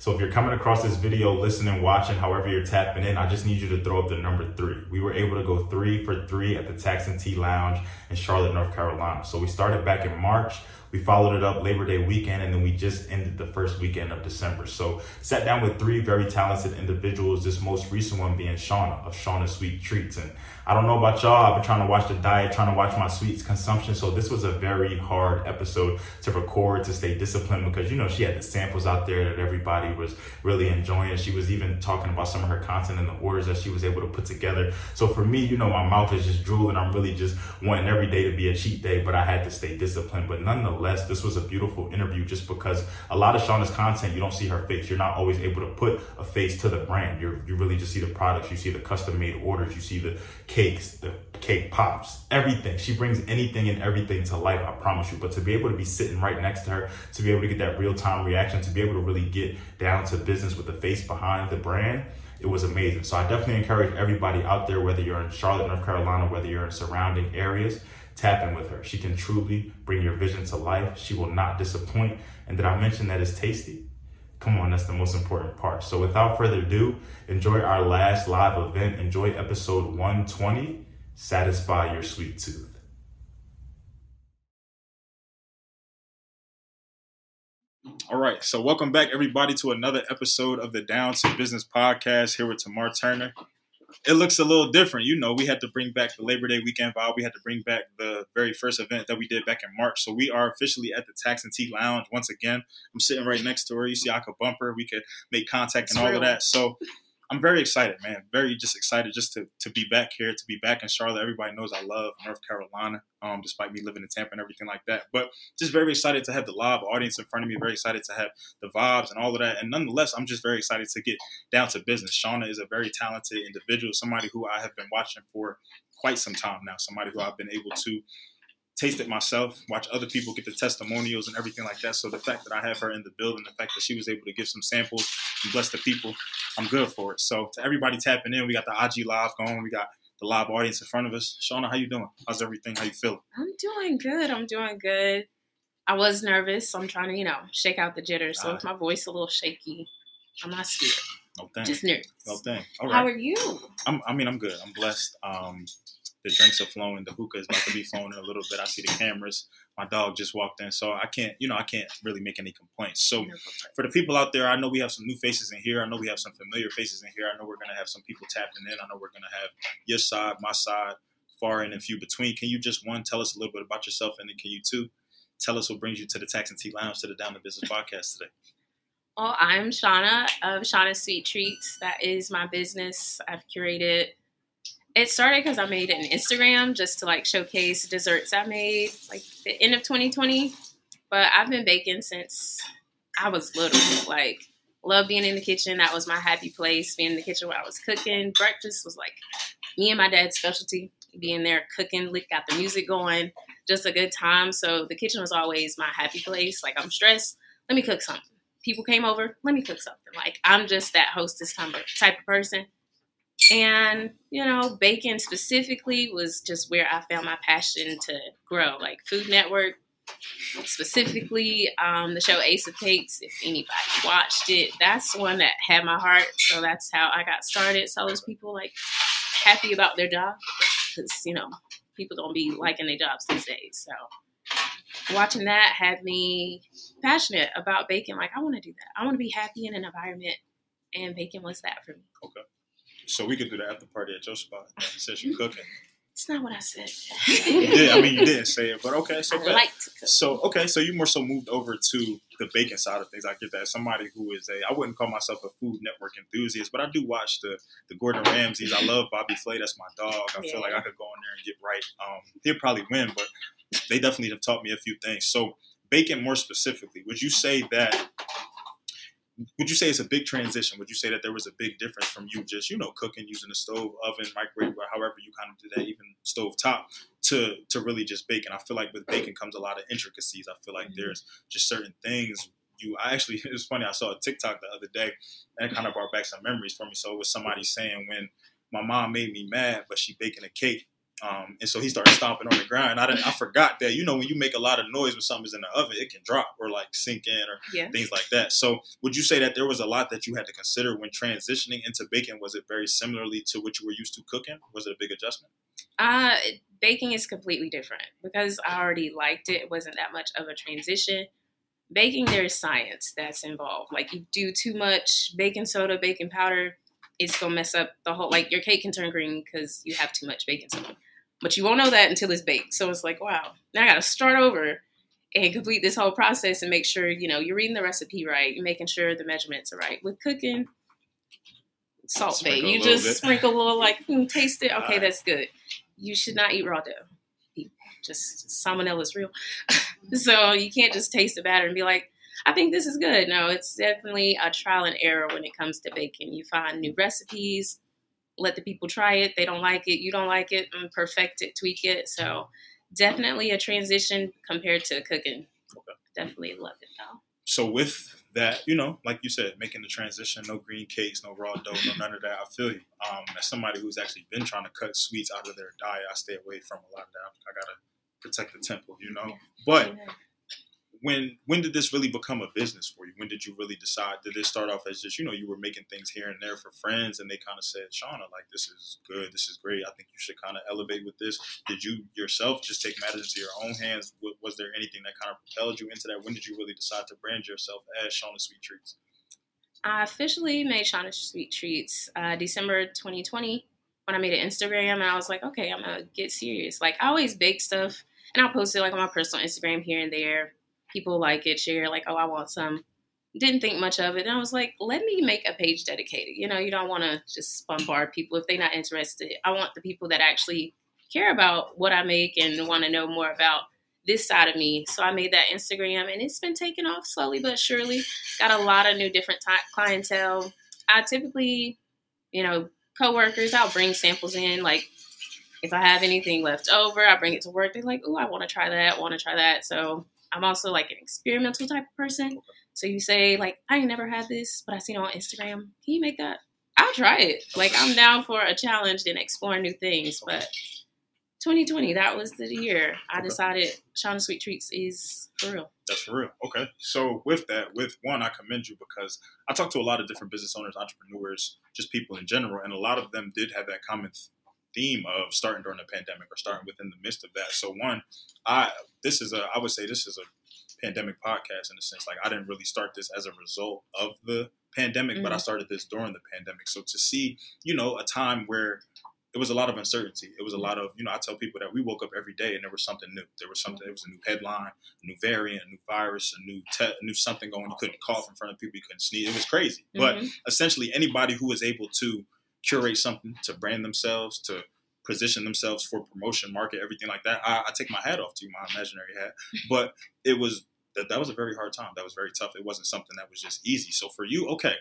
So if you're coming across this video, listening, watching, however you're tapping in, I just need you to throw up the number three. We were able to go three for three at the Tax and Tea Lounge in Charlotte, North Carolina. So we started back in March. We followed it up Labor Day weekend, and then we just ended the first weekend of December. So sat down with three very talented individuals. This most recent one being Shauna of Shauna Sweet Treats, and I don't know about y'all. I've been trying to watch the diet, trying to watch my sweets consumption. So this was a very hard episode to record, to stay disciplined because, you know, she had the samples out there that everybody was really enjoying. She was even talking about some of her content and the orders that she was able to put together. So for me, you know, my mouth is just drooling. I'm really just wanting every day to be a cheat day, but I had to stay disciplined. But nonetheless, this was a beautiful interview just because a lot of Shauna's content, you don't see her face. You're not always able to put a face to the brand. you you really just see the products. You see the custom made orders. You see the cakes, the cake pops, everything. She brings anything and everything to life, I promise you. But to be able to be sitting right next to her, to be able to get that real time reaction, to be able to really get down to business with the face behind the brand, it was amazing. So I definitely encourage everybody out there, whether you're in Charlotte, North Carolina, whether you're in surrounding areas, tap in with her. She can truly bring your vision to life. She will not disappoint. And did I mention that it's tasty? Come on, that's the most important part. So without further ado, enjoy our last live event. Enjoy episode 120. Satisfy your sweet tooth. All right, so welcome back, everybody, to another episode of the Down to Business podcast here with Tamar Turner it looks a little different. You know, we had to bring back the Labor Day weekend vibe. We had to bring back the very first event that we did back in March. So we are officially at the Tax and Tea Lounge once again. I'm sitting right next to her. You see, I could bump her. We could make contact and all of that. So I'm very excited, man. Very just excited just to, to be back here, to be back in Charlotte. Everybody knows I love North Carolina, um, despite me living in Tampa and everything like that. But just very excited to have the live audience in front of me. Very excited to have the vibes and all of that. And nonetheless, I'm just very excited to get down to business. Shauna is a very talented individual, somebody who I have been watching for quite some time now. Somebody who I've been able to taste it myself, watch other people get the testimonials and everything like that. So the fact that I have her in the building, the fact that she was able to give some samples and bless the people, I'm good for it. So to everybody tapping in, we got the IG live going, we got the live audience in front of us. Shauna, how you doing? How's everything? How you feeling? I'm doing good. I'm doing good. I was nervous. So I'm trying to, you know, shake out the jitters. So if my voice a little shaky, I'm not scared. No thing. Just nervous. No thing. All right. How are you? I'm, I mean, I'm good. I'm blessed. Um, the drinks are flowing, the hookah is about to be flowing in a little bit. I see the cameras. My dog just walked in, so I can't, you know, I can't really make any complaints. So for the people out there, I know we have some new faces in here. I know we have some familiar faces in here. I know we're gonna have some people tapping in. I know we're gonna have your side, my side, far and a few between. Can you just one tell us a little bit about yourself, and then can you two tell us what brings you to the Tax and Tea Lounge to the Down to Business podcast today? Well, I'm Shauna of Shauna Sweet Treats. That is my business. I've curated it started because I made an Instagram just to like showcase desserts I made like the end of 2020. But I've been baking since I was little. Like, love being in the kitchen. That was my happy place. Being in the kitchen while I was cooking. Breakfast was like me and my dad's specialty. Being there cooking, got the music going, just a good time. So the kitchen was always my happy place. Like I'm stressed, let me cook something. People came over, let me cook something. Like I'm just that hostess type of person. And, you know, bacon specifically was just where I found my passion to grow. Like Food Network, specifically um, the show Ace of Cakes, if anybody watched it, that's one that had my heart. So that's how I got started. So those people like happy about their job because, you know, people don't be liking their jobs these days. So watching that had me passionate about bacon. Like, I want to do that. I want to be happy in an environment. And bacon was that for me. Okay. So we could do the after party at your spot since you're cooking. It's not what I said. did. I mean, you didn't say it, but okay. So, I like so okay. So you more so moved over to the baking side of things. I get that. Somebody who is a, I wouldn't call myself a Food Network enthusiast, but I do watch the the Gordon Ramsays. I love Bobby Flay. That's my dog. I yeah. feel like I could go in there and get right. Um, he'll probably win, but they definitely have taught me a few things. So bacon, more specifically, would you say that would you say it's a big transition? Would you say that there was a big difference from you just, you know, cooking using the stove, oven, microwave, or however you kind of did that, even stove top, to to really just baking? I feel like with baking comes a lot of intricacies. I feel like mm-hmm. there's just certain things you I actually it was funny, I saw a TikTok the other day and it kind of brought back some memories for me. So it was somebody saying when my mom made me mad, but she baking a cake Um, and so he started stomping on the ground. I didn't, I forgot that you know when you make a lot of noise when something's in the oven, it can drop or like sink in or Yeah. things like that. So would you say that there was a lot that you had to consider when transitioning into baking? Was it very similarly to what you were used to cooking? Was it a big adjustment? Uh, baking is completely different because I already liked it. It wasn't that much of a transition. Baking, there's science that's involved. Like you do too much baking soda, baking powder, it's gonna mess up the whole. Like your cake can turn green because you have too much baking soda, but you won't know that until it's baked. So it's like, wow, now I gotta start over and complete this whole process and make sure you know you're reading the recipe right. You're making sure the measurements are right. With cooking, Salt Bae, you just bit. sprinkle a little like mm, taste it. Okay, that's good you should not eat raw dough. Just salmonella is real. so you can't just taste the batter and be like, I think this is good. No, it's definitely a trial and error when it comes to baking. You find new recipes, let the people try it. They don't like it, you don't like it, and perfect it, tweak it. So definitely a transition compared to cooking. Okay. Definitely love it though. So with that, you know, like you said, making the transition, no green cakes, no raw dough, no none of that. I feel you. Um, as somebody who's actually been trying to cut sweets out of their diet, I stay away from a lot of that. I gotta protect the temple, you know. But when when did this really become a business for you? When did you really decide? Did it start off as just you know you were making things here and there for friends, and they kind of said, "Shauna, like this is good, this is great. I think you should kind of elevate with this." Did you yourself just take matters into your own hands? Was there anything that kind of propelled you into that? When did you really decide to brand yourself as Shauna Sweet Treats? I officially made Shauna Sweet Treats uh, December 2020 when I made an Instagram, and I was like, okay, I'm gonna get serious. Like I always bake stuff, and I'll post it like on my personal Instagram here and there. People like it, share like, oh, I want some. Didn't think much of it, and I was like, let me make a page dedicated. You know, you don't want to just bombard people if they're not interested. I want the people that actually care about what I make and want to know more about this side of me. So I made that Instagram, and it's been taking off slowly but surely got a lot of new different ty- clientele. I typically, you know, coworkers, I'll bring samples in. Like if I have anything left over, I bring it to work. They're like, "Oh, I want to try that. Want to try that." So I'm also like an experimental type of person. So you say like, "I ain't never had this, but I seen it on Instagram. Can you make that?" I'll try it. Like I'm down for a challenge and exploring new things. But 2020, that was the year I decided Shauna Sweet Treats is for real. That's for real. Okay. So with that, with one, I commend you because I talked to a lot of different business owners, entrepreneurs, just people in general, and a lot of them did have that common th- theme of starting during the pandemic or starting within the midst of that. So one, I this is a I would say this is a pandemic podcast in a sense. Like I didn't really start this as a result of the pandemic, but I Mhm. started this during the pandemic. So to see, you know, a time where it was a lot of uncertainty. It was a lot of, you know, I tell people that we woke up every day and there was something new. There was something, it was a new headline, a new variant, a new virus, a new te- a new something going. You couldn't cough in front of people, you couldn't sneeze. It was crazy. But Mhm. essentially, anybody who was able to curate something, to brand themselves, to position themselves for promotion, market, everything like that, I, I take my hat off to you, my imaginary hat. But it was that that was a very hard time. That was very tough. It wasn't something that was just easy. So for you, okay,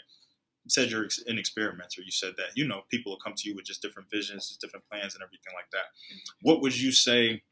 you said you're an experimenter. You said that you know people will come to you with just different visions, just different plans, and everything like that. Mm-hmm. What would you say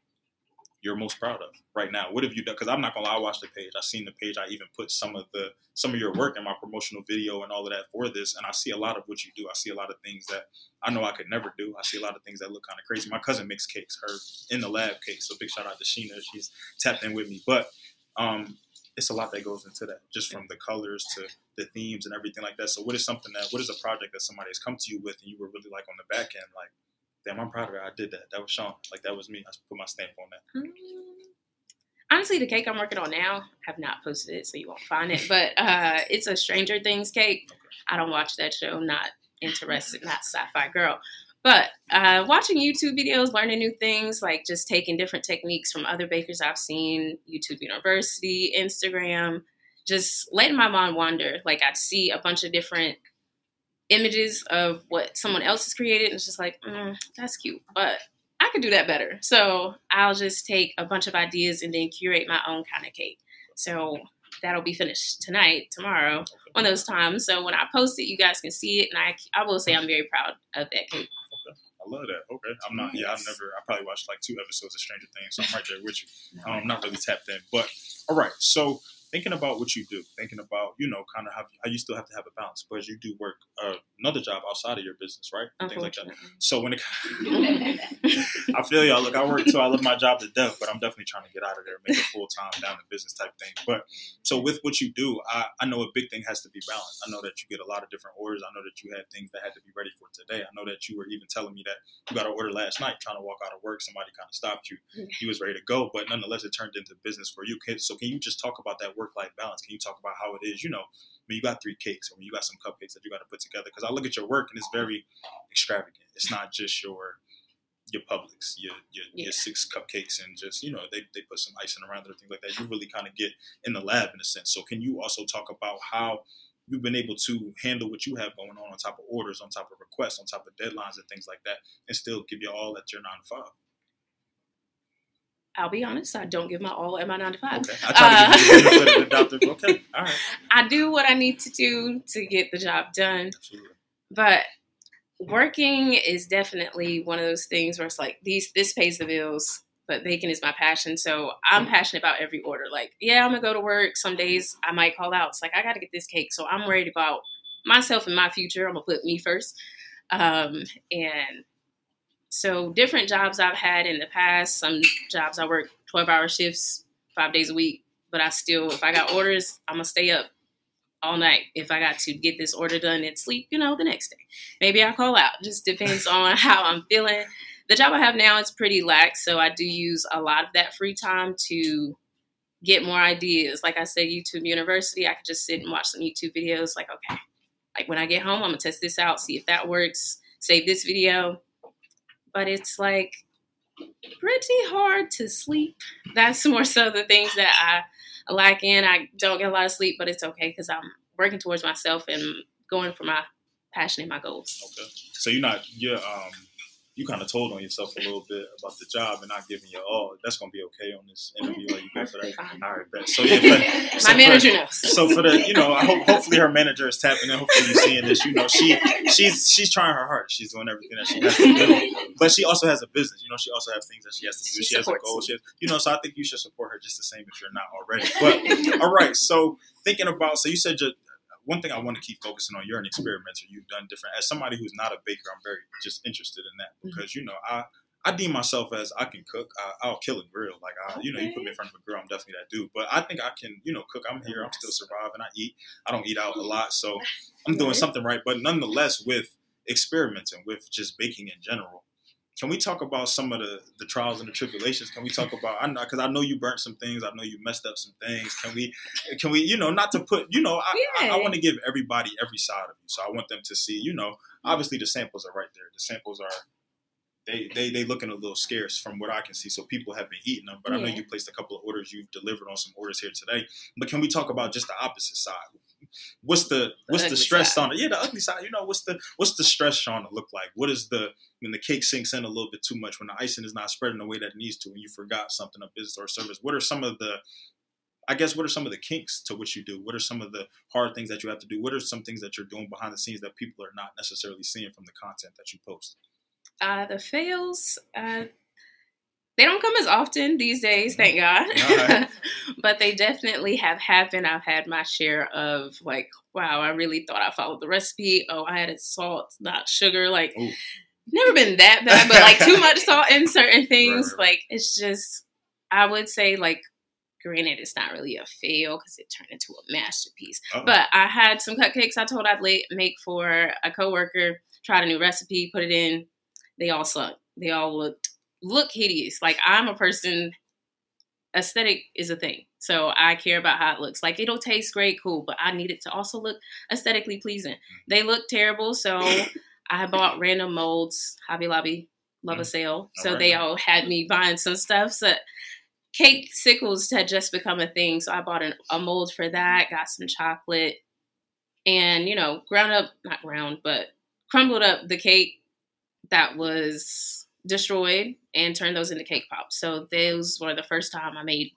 you're most proud of right now? What have you done? Because I'm not gonna lie, I watched the page. I seen the page. I even put some of the some of your work in my promotional video and all of that for this. And I see a lot of what you do. I see a lot of things that I know I could never do. I see a lot of things that look kind of crazy. My cousin makes cakes. Her in the lab cakes. So big shout out to Sheena. She's tapped in with me. But um, it's a lot that goes into that, just from the colors to the themes and everything like that. So, what is something that, what is a project that somebody has come to you with, and you were really like on the back end, like, damn, I'm proud of it. I did that. That was Sean. Like that was me. I put my stamp on that. Um, Honestly, the cake I'm working on now, have not posted it, so you won't find it. But uh, it's a Stranger Things cake. I don't watch that show. Not interested. Not sci-fi girl. But uh, watching YouTube videos, learning new things, like just taking different techniques from other bakers I've seen, YouTube University, Instagram, just letting my mind wander. Like I see a bunch of different images of what someone else has created, and it's just like, mm, that's cute, but I could do that better. So I'll just take a bunch of ideas and then curate my own kind of cake. So that'll be finished tonight, tomorrow, one of those times. So when I post it, you guys can see it, and I I will say I'm very proud of that cake. Okay. I love that. Okay. I'm not, yeah, I've never, I probably watched like two episodes of Stranger Things, so I'm right there with you. Um, I'm not really tapped in. But all right. So thinking about what you do, thinking about you know kind of how, how you still have to have a balance because you do work uh, another job outside of your business, right? And Things like that. So when it, I feel y'all. Look, I work too. I love my job to death, but I'm definitely trying to get out of there, make it full time down to business type thing. But so with what you do, I, I know a big thing has to be balance. I know that you get a lot of different orders. I know that you had things that had to be ready for today. I know that you were even telling me that you got an order last night, trying to walk out of work. Somebody kind of stopped you. You was ready to go, but nonetheless, it turned into business for you. So can you just talk about that work life balance? Can you talk about how it is? You know, when you got three cakes or when you got some cupcakes that you got to put together. Because I look at your work and it's very extravagant. It's not just your your Publix, your your, yeah. your, six cupcakes, and just you know they, they put some icing around it or things like that. You really kind of get in the lab in a sense. So can you also talk about how you've been able to handle what you have going on on top of orders, on top of requests, on top of deadlines and things like that, and still give you all at your nine to five? I'll be honest, I don't give my all at my nine to five. Okay. I try to uh, Okay, all right. I do what I need to do to get the job done. Absolutely. But working is definitely one of those things where it's like these this pays the bills, but baking is my passion. So I'm mm-hmm. passionate about every order. Like, yeah, I'm gonna go to work. Some days I might call out. It's like I gotta get this cake. So I'm worried about myself and my future. I'm gonna put me first. Um, and so different jobs I've had in the past. Some jobs I work 12 hour shifts, five days a week, but I still, if I got orders, I'm gonna stay up all night. If I got to get this order done and sleep, you know, the next day. Maybe I call out. Just depends on how I'm feeling. The job I have now is pretty lax, so I do use a lot of that free time to get more ideas. Like I said, YouTube University, I could just sit and watch some YouTube videos. Like, okay, like when I get home, I'm gonna test this out, see if that works, save this video, but it's like pretty hard to sleep. That's more so the things that I lack in. I don't get a lot of sleep, but it's okay because I'm working towards myself and going for my passion and my goals. Okay. So you're not you're um you kind of told on yourself a little bit about the job and not giving your all. That's gonna be okay on this interview. Are you good for that? All right, bet. So yeah, but, so my manager for, knows. So for the, you know, I hope hopefully her manager is tapping in. Hopefully you're seeing this. You know, she she's she's trying her hardest. She's doing everything that she has to do. But she also has a business. You know, she also has things that she has to do. She, she has a goal. She has, you know, so I think you should support her just the same if you're not already. But all right, so thinking about, so you said your one thing I want to keep focusing on, you're an experimenter. You've done different. As somebody who's not a baker, I'm very just interested in that mm-hmm. because you know I I deem myself as I can cook. I, will kill a grill. Like I, okay. you know, you put me in front of a grill, I'm definitely that dude. But I think I can, you know, cook. I'm here. I'm still surviving. I eat. I don't eat out a lot, so I'm doing something right. But nonetheless, with experimenting, with just baking in general, can we talk about some of the, the trials and the tribulations? Can we talk about I know because I know you burnt some things. I know you messed up some things. Can we can we you know not to put you know I, yeah. I, I want to give everybody every side of you. So I want them to see you know obviously the samples are right there. The samples are they they they looking a little scarce from what I can see. So people have been eating them. But yeah. I know you placed a couple of orders. You've delivered on some orders here today. But can we talk about just the opposite side? What's the what's the, stress side. on it? Yeah, the ugly side. You know, what's the what's the stress on it look like? What is the when the cake sinks in a little bit too much, when the icing is not spreading the way that it needs to, when you forgot something of business or service? What are some of the I guess what are some of the kinks to what you do? What are some of the hard things that you have to do? What are some things that you're doing behind the scenes that people are not necessarily seeing from the content that you post? Uh, the fails, uh, they don't come as often these days, thank mm-hmm. God. but they definitely have happened. I've had my share of like, wow, I really thought I followed the recipe. Oh, I added salt, not sugar. Like, Ooh. never been that bad, but like too much salt in certain things. Right, right. Like, it's just, I would say, like, granted, it's not really a fail because it turned into a masterpiece. Uh-oh. But I had some cupcakes I told I'd make for a coworker, tried a new recipe, put it in. They all sucked. They all looked look hideous. Like I'm a person aesthetic is a thing. So I care about how it looks. Like it'll taste great, cool, but I need it to also look aesthetically pleasing. They look terrible, so I bought random molds. Hobby Lobby love a mm. sale, so they all had me buying some stuff. So cakesicles had just become a thing, so I bought an, a mold for that. Got some chocolate, and you know, ground up, not ground, but crumbled up the cake that was destroyed and turned those into cake pops. So those were the first time I made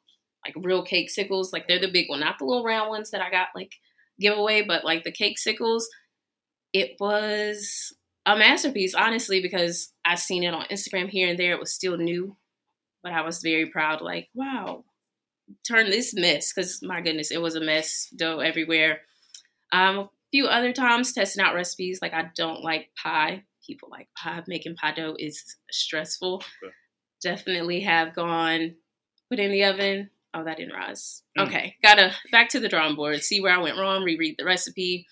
like real cakesicles. Like they're the big one, not the little round ones that I got like giveaway, but like the cakesicles. It was a masterpiece, honestly, because I seen it on Instagram here and there. It was still new, but I was very proud. Like, wow, turn this mess because my goodness, it was a mess, dough everywhere. Um, a few other times testing out recipes. Like I don't like pie. People like pie. Making pie dough is stressful. Okay. Definitely have gone put in the oven. Oh, that didn't rise. Mm. Okay, gotta back to the drawing board. See where I went wrong. Reread the recipe,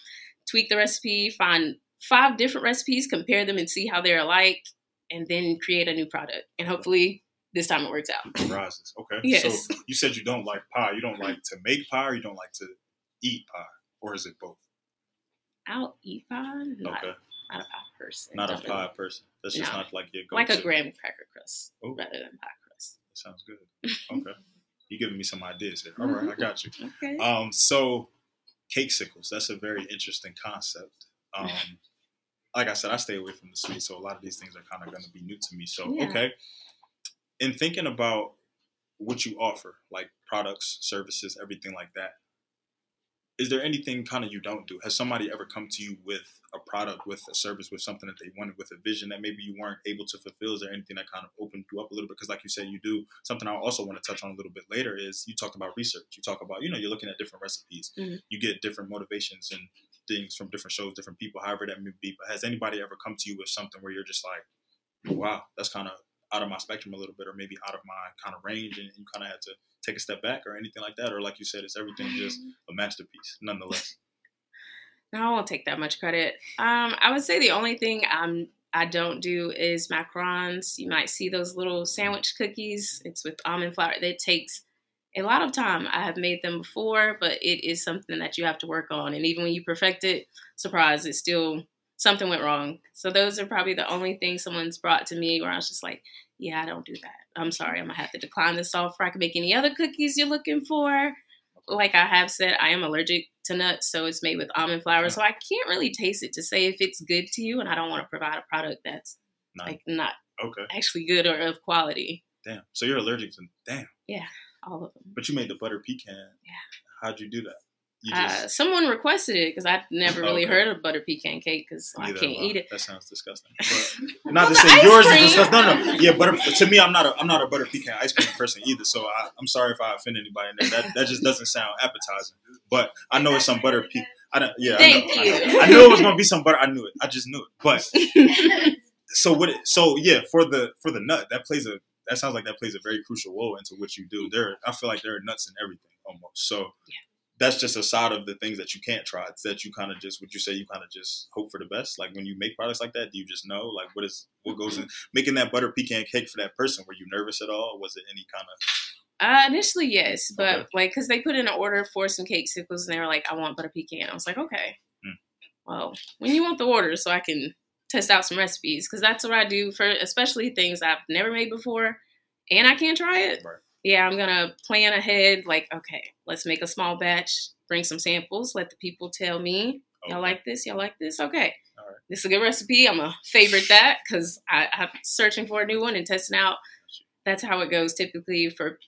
tweak the recipe, find five different recipes, compare them, and see how they're alike, and then create a new product. And hopefully, this time it works out. Rises. Okay. Yes. So you said you don't like pie. You don't like to make pie, or you don't like to eat pie, or is it both? I'll eat pie, not, Okay. Not a pie person. Not a pie person. That's just No. not like your go. like a graham cracker crust Ooh. rather than pie crust. Sounds good. Okay. You're giving me some ideas here. All right, I got you. Okay. Um, so cakesicles, that's a very interesting concept. Um, like I said, I stay away from the sweet, so a lot of these things are kind of going to be new to me. So, Yeah. okay. In thinking about what you offer, like products, services, everything like that, is there anything kind of you don't do? Has somebody ever come to you with a product, with a service, with something that they wanted, with a vision that maybe you weren't able to fulfill? Is there anything that kind of opened you up a little bit? Because, like you said, you do something I also want to touch on a little bit later is you talked about research. You talk about, you know, you're looking at different recipes, Mhm. you get different motivations and things from different shows, different people, however that may be. But has anybody ever come to you with something where you're just like, wow, that's kind of out of my spectrum a little bit, or maybe out of my kind of range, and you kind of had to take a step back, or anything like that, or like you said, is everything just a masterpiece, nonetheless? No, I won't take that much credit. Um, I would say the only thing I'm I don't do is macarons. You might see those little sandwich cookies. It's with almond flour. That takes a lot of time. I have made them before, but it is something that you have to work on. And even when you perfect it, surprise, it's still something went wrong. So those are probably the only things someone's brought to me where I was just like, yeah, I don't do that. I'm sorry, I'm gonna have to decline this offer. I can make any other cookies you're looking for. Like I have said, I am allergic to nuts, so it's made with almond flour. So I can't really taste it to say if it's good to you, and I don't want to provide a product that's like not Okay, actually good or of quality. damn. So you're allergic to damn, Yeah, All of them. but you made the butter pecan. Yeah. How'd you do that? Uh, someone requested it because I've never really Okay. heard of butter pecan cake because I can't eat it. That sounds disgusting. But not to say yours cream- is disgusting. No, no, yeah, butter. To me, I'm not a I'm not a butter pecan ice cream person either. So I, I'm sorry if I offend anybody. That that just doesn't sound appetizing. But I know it's some butter pe. I don't. Yeah, Thank I know, you. I, know. I knew it was gonna be some butter. I knew it. I just knew it. But so what? It, so yeah, for the for the nut, that plays a that sounds like that plays a very crucial role into what you do. There, I feel like there are nuts in everything almost. So that's just a side of the things that you can't try. It's that you kind of just, would you say, you kind of just hope for the best? Like when you make products like that, do you just know like what is what goes in making that butter pecan cake for that person? Were you nervous at all? Was it any kind of Uh, initially, yes, but Okay. like, cause they put in an order for some cakesicles, and they were like, "I want butter pecan." I was like, "Okay, Hmm. well, when you want the order, so I can test out some recipes, cause that's what I do for, especially things I've never made before, and I can't try it. Right. Yeah, I'm gonna plan ahead. Like, okay, let's make a small batch, bring some samples, let the people tell me, y'all like this, y'all like this, okay." All right. This is a good recipe. I'm gonna favorite that because I'm searching for a new one and testing out. That's how it goes typically for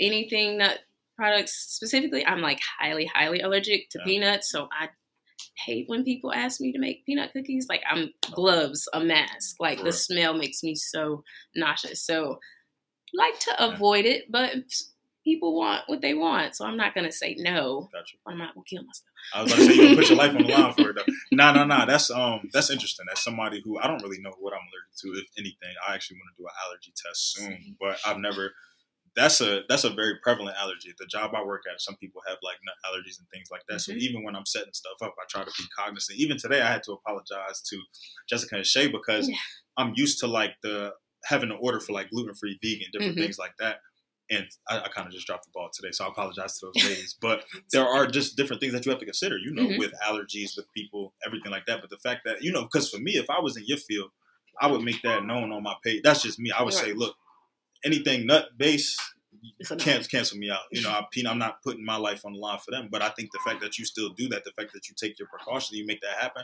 anything nut products specifically. I'm like highly, highly allergic to Yeah. peanuts, so I hate when people ask me to make peanut cookies. Like I'm gloves, a mask. Like the smell makes me so nauseous. So like to avoid it, but people want what they want, so I'm not gonna say no. gotcha? I'm not gonna kill myself. I was about to say you gonna put your life on the line for it though. No, no, no. That's um that's interesting. That's somebody who I don't really know what I'm allergic to, if anything. I actually want to do an allergy test soon, but I've never. That's a that's a very prevalent allergy. The job I work at, some people have like nut allergies and things like that. So Mhm. even when I'm setting stuff up, I try to be cognizant. Even today, I had to apologize to Jessica and Shay because Yeah. I'm used to like the having an order for like gluten free, vegan, different Mhm. things like that. And I, I kind of just dropped the ball today, so I apologize to those ladies. But there are just different things that you have to consider, you know, Mhm. with allergies, with people, everything like that. But the fact that, you know, because for me, if I was in your field, I would make that known on my page. That's just me. I would say, look, anything nut based, It's a no. Cancel, cancel me out. You know, I, I'm not putting my life on the line for them. But I think the fact that you still do that, the fact that you take your precautions, you make that happen,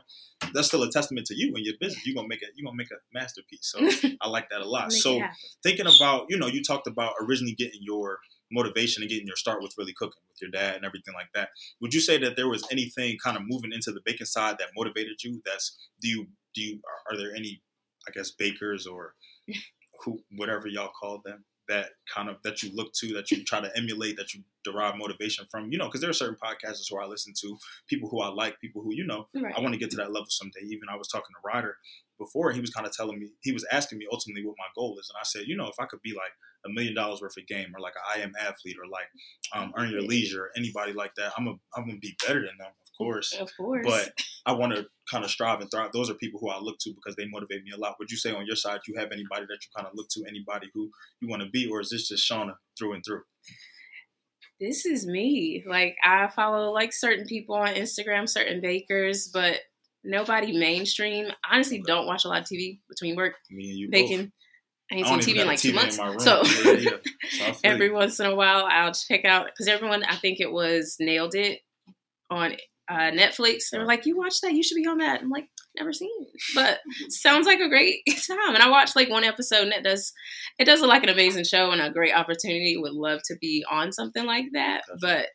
that's still a testament to you and your business. You're gonna make it. You're gonna make a masterpiece. So I like that a lot. So thinking about, you know, you talked about originally getting your motivation and getting your start with really cooking with your dad and everything like that. Would you say that there was anything kind of moving into the baking side that motivated you? That's do you do you are, are there any I guess bakers or who whatever y'all call them that kind of that you look to, that you try to emulate, that you derive motivation from? You know, because there are certain podcasters who I listen to, people who I like, people who you know, Right. I want to get to that level someday. Even I was talking to Ryder before, he was kind of telling me, he was asking me ultimately what my goal is, and I said, you know, if I could be like a million dollars worth of game, or like an I am athlete, or like um, earn your leisure, or anybody like that, I'm a, I'm gonna be better than them, course. Of course. But I want to kind of strive and thrive. Those are people who I look to because they motivate me a lot. Would you say on your side you have anybody that you kind of look to, anybody who you want to be, or is this just Shauna through and through? this is me. Like I follow like certain people on Instagram, certain bakers, but nobody mainstream. I honestly don't watch a lot of TV between work, Me and you both. I ain't seen TV in like two months. in my room. So Yeah, yeah, So every once in a while I'll check out because everyone I think it was nailed it on uh, Netflix. They were like, "You watch that? You should be on that." I'm like, "Never seen it, but sounds like a great time." And I watched like one episode, and it does it does look like an amazing show and a great opportunity. Would love to be on something like that, but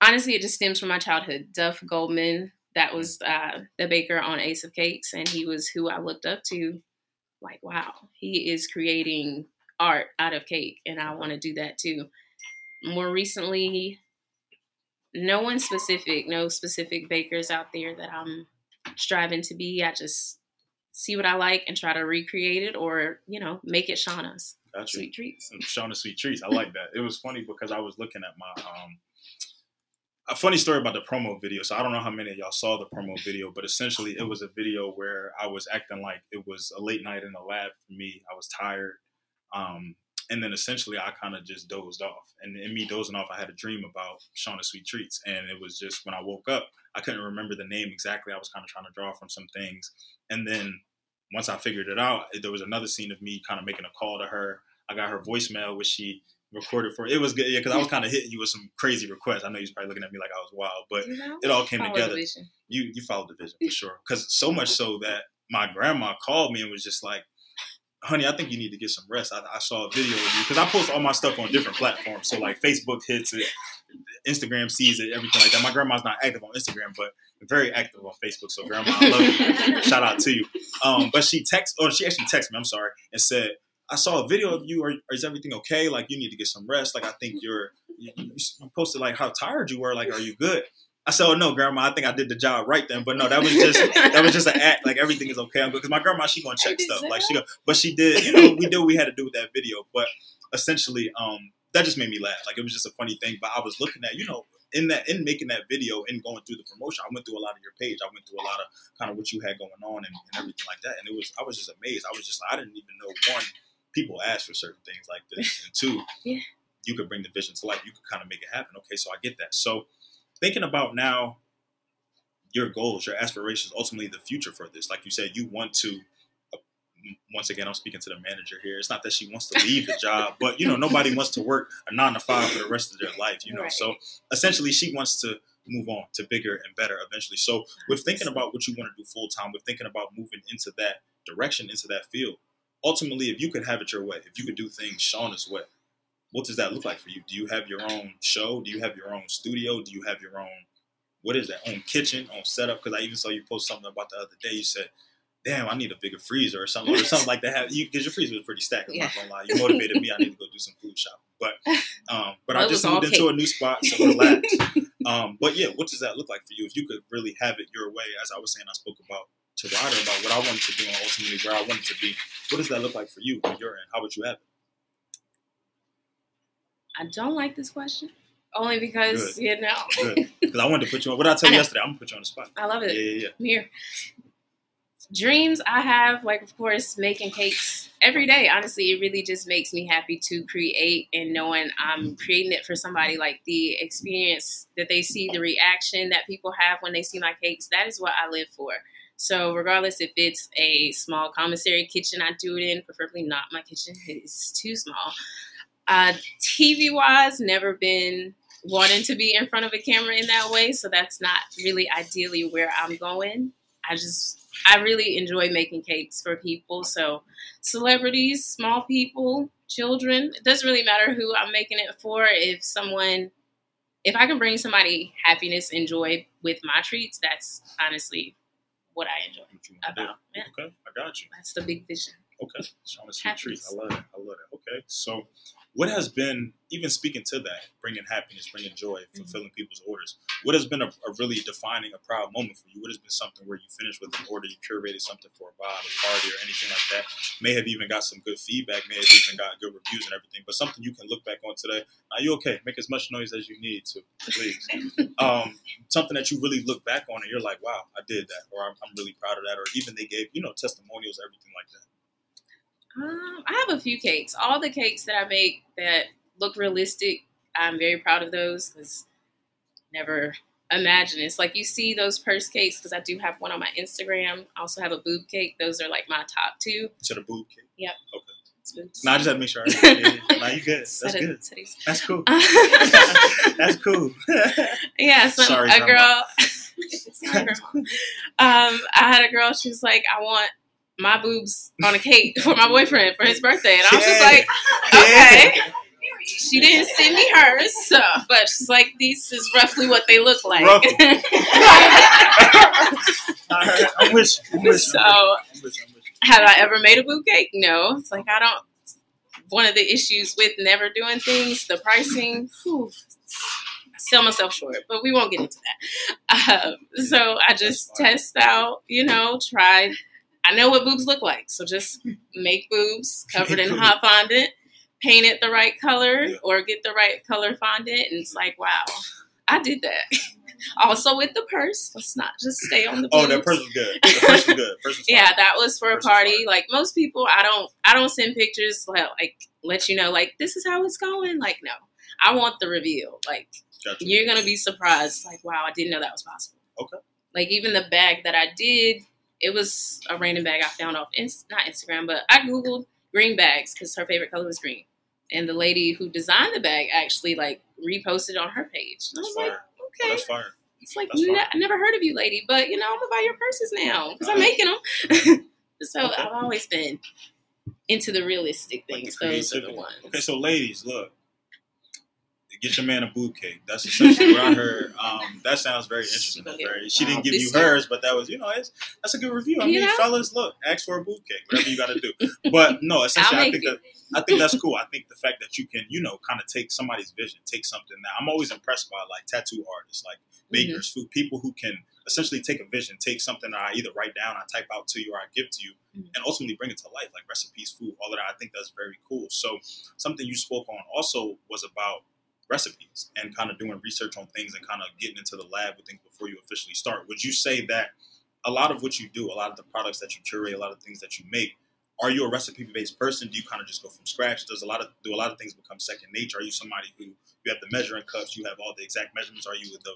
honestly, it just stems from my childhood. Duff Goldman, that was uh, the baker on Ace of Cakes, and he was who I looked up to. Like, wow, he is creating art out of cake, and I want to do that too. More recently, no one specific, no specific bakers out there that I'm striving to be. I just see what I like and try to recreate it, or you know, make it Shauna's Got you. sweet treats. Shauna Sweet Treats. I like that. It was funny because I was looking at my um a funny story about the promo video. So I don't know how many of y'all saw the promo video, but essentially it was a video where I was acting like it was a late night in the lab for me. I was tired. Um and then essentially I kind of just dozed off. And in me dozing off, I had a dream about Shauna Sweet Treats. And it was just when I woke up, I couldn't remember the name exactly. I was kind of trying to draw from some things. And then once I figured it out, there was another scene of me kind of making a call to her. I got her voicemail, which she recorded for. It was good, yeah, because I was kind of hitting you with some crazy requests. I know you was probably looking at me like I was wild, but You know? it all came together. You you followed the vision for sure. Because so much so that my grandma called me and was just like, "Honey, I think you need to get some rest." I, I saw a video of you because I post all my stuff on different platforms. So like Facebook hits it, Instagram sees it, everything like that. My grandma's not active on Instagram, but very active on Facebook. So grandma, I love you. Shout out to you. Um, but she texted, or she actually texted me. I'm sorry, and said, "I saw a video of you. Are, is everything okay? Like you need to get some rest. Like I think you're you, you you posted like how tired you were. Like are you good?" I said, "Oh no, grandma. I think I did the job right then." But no, that was just that was just an act. Like everything is okay. I'm good because my grandma she gonna check stuff. Like she go, but she did. You know, we did what we had to do with that video. But essentially, um, that just made me laugh. Like it was just a funny thing. But I was looking at you know in that in making that video and going through the promotion, I went through a lot of your page. I went through a lot of kind of what you had going on and, and everything like that. And it was I was just amazed. I was just I didn't even know one people ask for certain things like this, and two, Yeah. you could bring the vision to life. You could kind of make it happen. Okay, so I get that. So thinking about now your goals, your aspirations, ultimately the future for this. Like you said, you want to. uh, Once again, I'm speaking to the manager here. It's not that she wants to leave the job, but you know, nobody wants to work a nine to five for the rest of their life. You know, Right. so essentially, she wants to move on to bigger and better eventually. So, with thinking about what you want to do full time, with thinking about moving into that direction, into that field, ultimately, if you could have it your way, if you could do things Shauna's way, what does that look like for you? Do you have your own show? Do you have your own studio? Do you have your own what is that own kitchen, own setup? Because I even saw you post something about the other day. You said, "Damn, I need a bigger freezer or something, or something like that." Because your freezer was pretty stacked. I'm not gonna lie. You motivated me. I need to go do some food shopping. But um, but Well, I just moved into a new spot, so relax. um, but yeah, what does that look like for you? If you could really have it your way, as I was saying, I spoke about to Ryder about what I wanted to do and ultimately where I wanted to be. What does that look like for you on your end? How would you have it? I don't like this question only because you know because I wanted to put you on. What did I tell you yesterday? I'm gonna put you on the spot. I love Yeah, it. yeah, yeah. I'm here. Dreams I have, like of course, making cakes every day. Honestly, it really just makes me happy to create and knowing I'm mm-hmm. creating it for somebody. Like the experience that they see, the reaction that people have when they see my cakes. That is what I live for. So regardless if it's a small commissary kitchen I do it in, preferably not my kitchen. It's too small. Uh, TV wise, never been wanting to be in front of a camera in that way. So that's not really ideally where I'm going. I just I really enjoy making cakes for people. So celebrities, small people, children, it doesn't really matter who I'm making it for. If someone if I can bring somebody happiness and joy with my treats, that's honestly what I enjoy What about. Yeah, Okay, I got you. that's the big vision. Okay, Shauna Sweet. Treats. I love it. I love it. Okay, so what has been even speaking to that, bringing happiness, bringing joy, Mm-hmm. fulfilling people's orders? What has been a, a really defining, a proud moment for you? What has been something where you finished with an order, you curated something for a vibe, a party, or anything like that? May have even got some good feedback, may have even got good reviews and everything, but something you can look back on today. Are you okay? Make as much noise as you need to, please. um, something that you really look back on and you're like, wow, I did that, or I'm, I'm really proud of that, or even they gave, you know, testimonials, everything like that. Um, I have a few cakes. All the cakes that I make that look realistic, I'm very proud of those because never imagine it's like you see those purse cakes because I do have one on my Instagram. I also have a boob cake. Those are like my top two. To the boob cake. It's boobs. No, I just had to make sure. Yeah, yeah. Nah, you good. That's Set it- good. That's cool. That's cool. so Sorry, a grandma. girl. Um, I had a girl. She was like, "I want my boobs on a cake for my boyfriend for his birthday," and I was just like, "Okay." She didn't send me hers, so but she's like, "These is roughly what they look like." I, I'm with you. I'm with you. So- I'm with you. I'm with you. Have I ever made a boob cake? No. It's like I don't. One of the issues with never doing things, the pricing. Whew, sell myself short, but we won't get into that. Um, so I just test out, you know, try. I know what boobs look like, so just make boobs covered in hot fondant, paint it the right color, Yeah. or get the right color fondant, and it's like, wow, I did that. also with the purse, let's not just stay on the. Oh, that purse was good. The person was good. Was. Yeah, that was for a party. Like most people, I don't I don't send pictures like, like let you know like this is how it's going. Like no, I want the reveal. Like Gotcha. you're gonna be surprised. Like wow, I didn't know that was possible. Okay. Like even the bag that I did, it was a random bag I found off Inst- not Instagram, but I googled green bags because her favorite color was green. And the lady who designed the bag actually like reposted on her page. And I was like, fire. okay, That's fire. it's like ne- I never heard of you, lady, but you know I'm gonna buy your purses now because I'm making them. so Okay. I've always been into the realistic Like the things. Those are the ones. Okay, so ladies, look. Get your man a cake. That's essentially what I heard. Um, that sounds very interesting. get very, she didn't wild give you year. hers, but that was, you know, it's, that's a good review. I mean, fellas, look, ask for a cake, whatever you got to do. But no, essentially, I think it. that I think that's cool. I think the fact that you can, you know, kind of take somebody's vision, take something that I'm always impressed by, like tattoo artists, like Mm-hmm. bakers, food people who can essentially take a vision, take something that I either write down, I type out to you, or I give to you, Mhm. and ultimately bring it to life, like recipes, food, all of that. I think that's very cool. So something you spoke on also was about recipes and kind of doing research on things and kind of getting into the lab with things before you officially start. Would you say that a lot of what you do, a lot of the products that you curate, a lot of things that you make, are you a recipe based person? Do you kind of just go from scratch? Does a lot of do a lot of things become second nature? Are you somebody who you have the measuring cups, you have all the exact measurements? Are you with the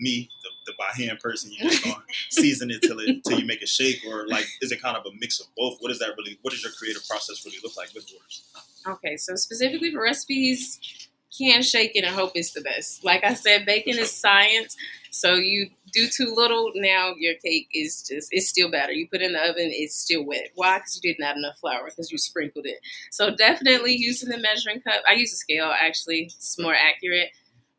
me, the, the by hand person? You just gonna season it till it till you make a shake, or like is it kind of a mix of both? What is that really? What does your creative process really look like with yours? Okay, so specifically for recipes, can't shake it and hope it's the best. Like I said, baking is science. So you do too little, now your cake is just it's still better. You put in the oven, it's still wet. Why? Because you didn't add enough flour because you sprinkled it. So definitely using the measuring cup. I use a scale actually; it's more accurate.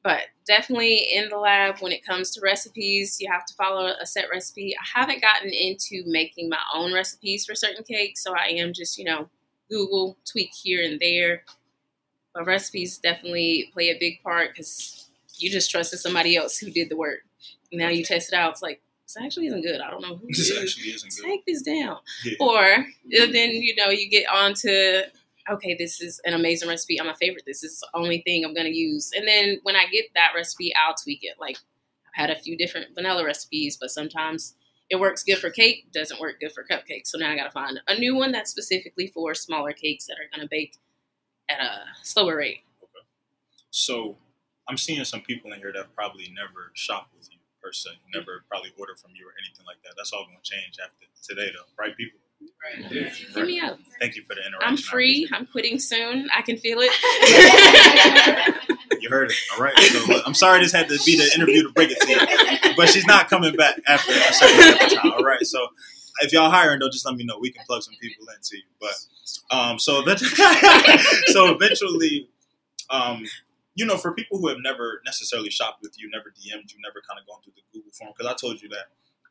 But definitely in the lab, when it comes to recipes, you have to follow a set recipe. I haven't gotten into making my own recipes for certain cakes, so I am just you know Google tweak here and there. But recipes definitely play a big part because you just trusted somebody else who did the work. Now you test it out. It's like this actually isn't good. I don't know who This actually isn't good. Take this down. Yeah. Or uh, then you know you get on to okay, this is an amazing recipe. I'm a favorite. This is the only thing I'm gonna use. And then when I get that recipe, I'll tweak it. Like I've had a few different vanilla recipes, but sometimes it works good for cake, doesn't work good for cupcakes. So now I gotta find a new one that's specifically for smaller cakes that are gonna bake at a slower rate. Okay. So I'm seeing some people in here that probably never shopped with you per se, never mm-hmm. probably ordered from you or anything like that. That's all going to change after today, though, right, people? Right. Hit me up. Thank you for the interaction. I'm free. I'm quitting soon. I can feel it. it. You heard it. All right. So look, I'm sorry this had to be the interview to break it to you, but she's not coming back after a certain time. All right. So if y'all hiring though, just let me know. We can plug some people into you. But um, so eventually, so eventually, um, you know, for people who have never necessarily shopped with you, never DM'd you, never kind of gone through the Google form, because I told you that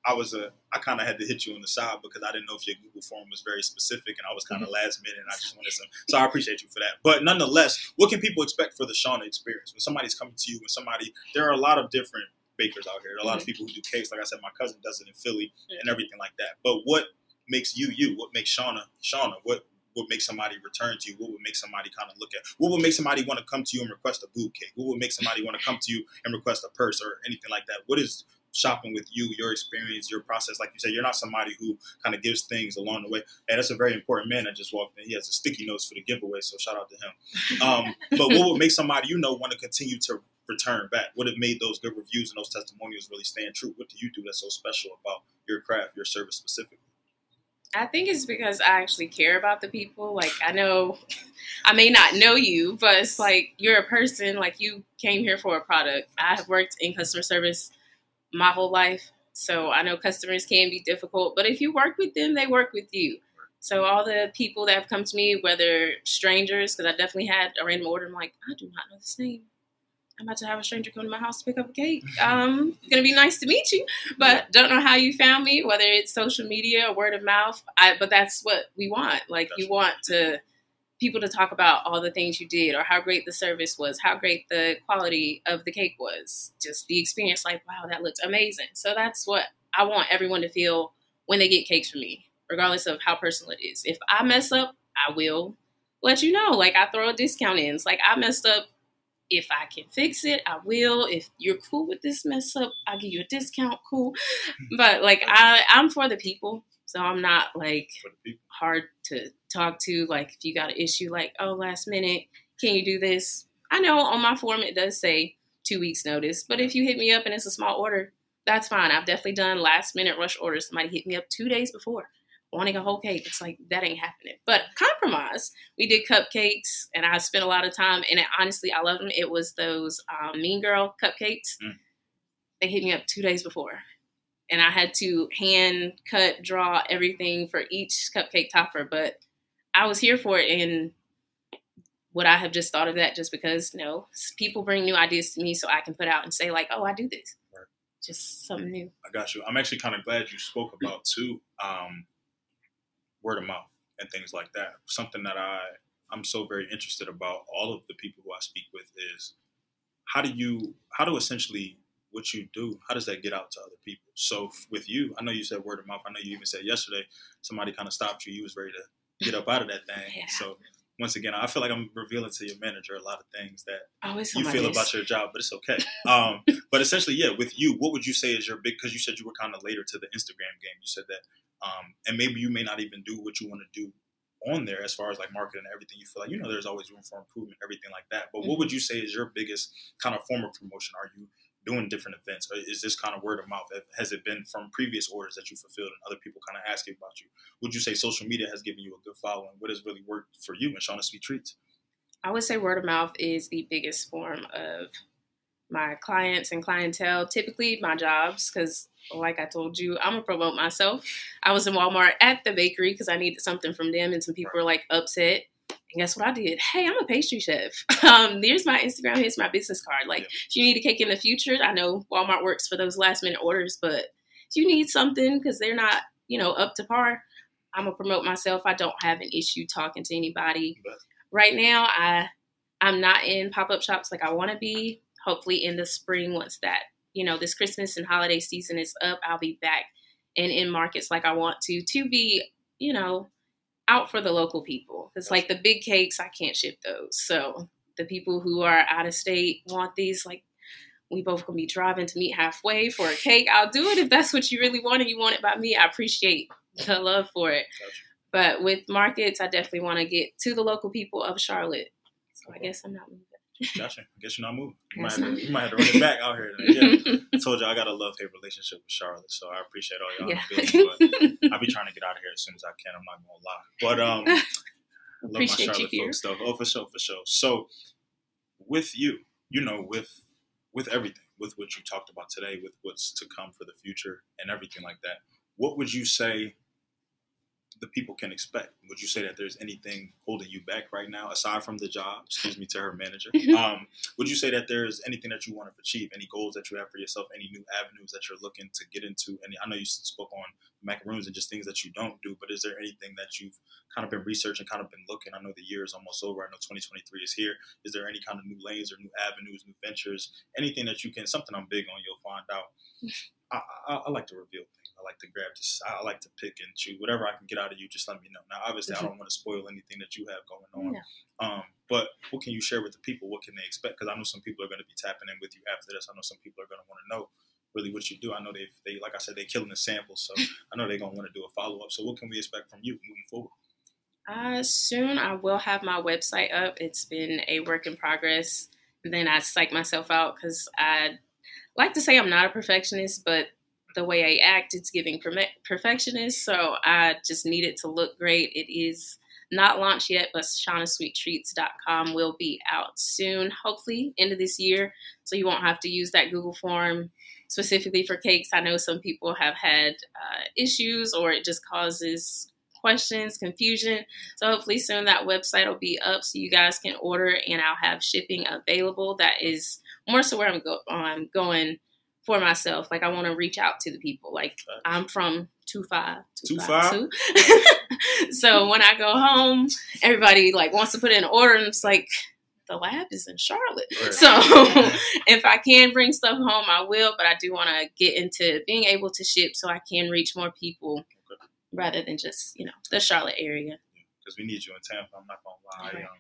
I was a I kind of had to hit you on the side because I didn't know if your Google form was very specific, and I was kind of Mm-hmm. last minute, and I just wanted some. So I appreciate you for that. But nonetheless, what can people expect for the Shauna experience when somebody's coming to you? When somebody there are a lot of different bakers out here. There are a lot of Mm-hmm. people who do cakes. Like I said, my cousin does it in Philly and everything like that. But what makes you you? What makes Shauna Shauna? What what makes somebody return to you? What would make somebody kind of look at? What would make somebody want to come to you and request a boob cake? What would make somebody want to come to you and request a purse or anything like that? What is shopping with you, your experience, your process? Like you said, you're not somebody who kind of gives things along the way. And that's a very important man that just walked in. He has a sticky notes for the giveaway, so shout out to him. Um, but what would make somebody you know want to continue to return back? What have made those good reviews and those testimonials really stand true? What do you do that's so special about your craft, your service specifically? I think it's because I actually care about the people. Like I know, I may not know you, but it's like you're a person. Like you came here for a product. I have worked in customer service my whole life, so I know customers can be difficult. But if you work with them, they work with you. So all the people that have come to me, whether strangers, because I definitely had a random order. I'm like, I do not know this name. I'm about to have a stranger come to my house to pick up a cake. Um, it's gonna be nice to meet you but don't know how you found me, whether it's social media or word of mouth. I, but that's what we want. Like you want to people to talk about all the things you did or how great the service was, how great the quality of the cake was, just the experience. Like wow, that looked amazing. So that's what I want everyone to feel when they get cakes from me, regardless of how personal it is. If I mess up, I will let you know. Like I throw a discount in. It's like I messed up if I can fix it, I will. If you're cool with this mess up, I'll give you a discount. Cool. Hmm. But like I, I'm for the people, so I'm not like For the people. hard to talk to. Like if you got an issue, like oh last minute, can you do this? I know on my form it does say two weeks notice, but if you hit me up and it's a small order, that's fine. I've definitely done last minute rush orders. Somebody hit me up two days before wanting a whole cake. It's like that ain't happening. But compromise. We did cupcakes, and I spent a lot of time. And it, honestly, I love them. It was those um, Mean Girl cupcakes. Mm. They hit me up two days before, and I had to hand cut, draw everything for each cupcake topper. But I was here for it, and would I have just thought of that just because? No, people bring new ideas to me, so I can put out and say like, "Oh, I do this." Right. Just something new. I got you. I'm actually kind of glad you spoke about too, um, word of mouth and things like that. Something that I I'm so very interested about all of the people who I speak with is how do you how do essentially what you do how does that get out to other people? So f- with you, I know you said word of mouth. I know you even said yesterday somebody kind of stopped you. You was ready to get up out of that thing. Yeah. So once again, I feel like I'm revealing to your manager a lot of things that you feel list. about your job, but it's okay. Um, but essentially, yeah, with you, what would you say is your big? Because you said you were kind of later to the Instagram game. You said that, um, and maybe you may not even do what you want to do on there as far as like marketing and everything. You feel like you know there's always room for improvement, everything like that. But what would you say is your biggest kind of form of promotion? Are you doing different events, or is this kind of word of mouth? Has it been from previous orders that you fulfilled and other people kind of asking about you? Would you say social media has given you a good following? What has really worked for you and Shawnna Sweet Treats? I would say word of mouth is the biggest form of my clients and clientele. Typically, my jobs, because like I told you, I'm gonna promote myself. I was in Walmart at the bakery because I needed something from them, and some people were like upset. And guess what I did? Hey, I'm a pastry chef. Um, here's my Instagram. Here's my business card. Like, Yeah. if you need a cake in the future, I know Walmart works for those last minute orders, but if you need something because they're not, you know, up to par, I'm gonna promote myself. I don't have an issue talking to anybody. But- Right now, I I'm not in pop up shops like I want to be. Hopefully, in the spring, once that you know this Christmas and holiday season is up, I'll be back and in markets like I want to to be you know out for the local people. Because like the big cakes, I can't ship those. So the people who are out of state want these. Like we both gonna be driving to meet halfway for a cake. I'll do it if that's what you really want and you want it by me. I appreciate the love for it. Gotcha. But with markets, I definitely want to get to the local people of Charlotte. So I guess I'm not moving. Gotcha. I guess you're not moving. You might, Yes, have to, you might have to run it back out here. Yeah. I told you I got a love hate relationship with Charlotte, so I appreciate all y'all. yeah. but I'll be trying to get out of here as soon as I can. I'm not gonna lie, but um, I love my Appreciate you Charlotte folks though. Oh, for sure, for sure. So with you, you know, with with everything, with what you talked about today, with what's to come for the future and everything like that, what would you say the people can expect? Would you say that there's anything holding you back right now, aside from the job? Excuse me to her manager. um, would you say that there's anything that you want to achieve, any goals that you have for yourself, any new avenues that you're looking to get into? Any, I know you spoke on macaroons and just things that you don't do, but is there anything that you've kind of been researching, kind of been looking? I know the year is almost over. I know 2023 is here. Is there any kind of new lanes or new avenues, new ventures, anything that you can? Something I'm big on, you'll find out. I, I, I like to reveal things. I like to grab this. I like to pick and choose whatever I can get out of you. Just let me know. Now, obviously, I don't want to spoil anything that you have going on. Yeah. Um, but what can you share with the people? What can they expect? Because I know some people are going to be tapping in with you after this. I know some people are going to want to know really what you do. I know they, they like I said, they're killing the samples, so I know they're going to want to do a follow up. So, what can we expect from you moving forward? Uh, soon I will have my website up. It's been a work in progress. And then I psych myself out because I like to say I'm not a perfectionist, but the way I act, it's giving perfectionist. So I just need it to look great. It is not launched yet, but shawnnasweettreats.com will be out soon, hopefully end of this year. So you won't have to use that Google form specifically for cakes. I know some people have had uh, issues or it just causes questions, confusion. So hopefully soon that website will be up so you guys can order and I'll have shipping available. That is more so where I'm, go- I'm going for myself. Like I want to reach out to the people. Like I'm from two five two, Two five, five? two. so when I go home, everybody like wants to put in an order, and it's like the lab is in Charlotte. Right. So if I can bring stuff home, I will. But I do want to get into being able to ship so I can reach more people rather than just you know the Charlotte area. Because we need you in Tampa. I'm not gonna lie. Um,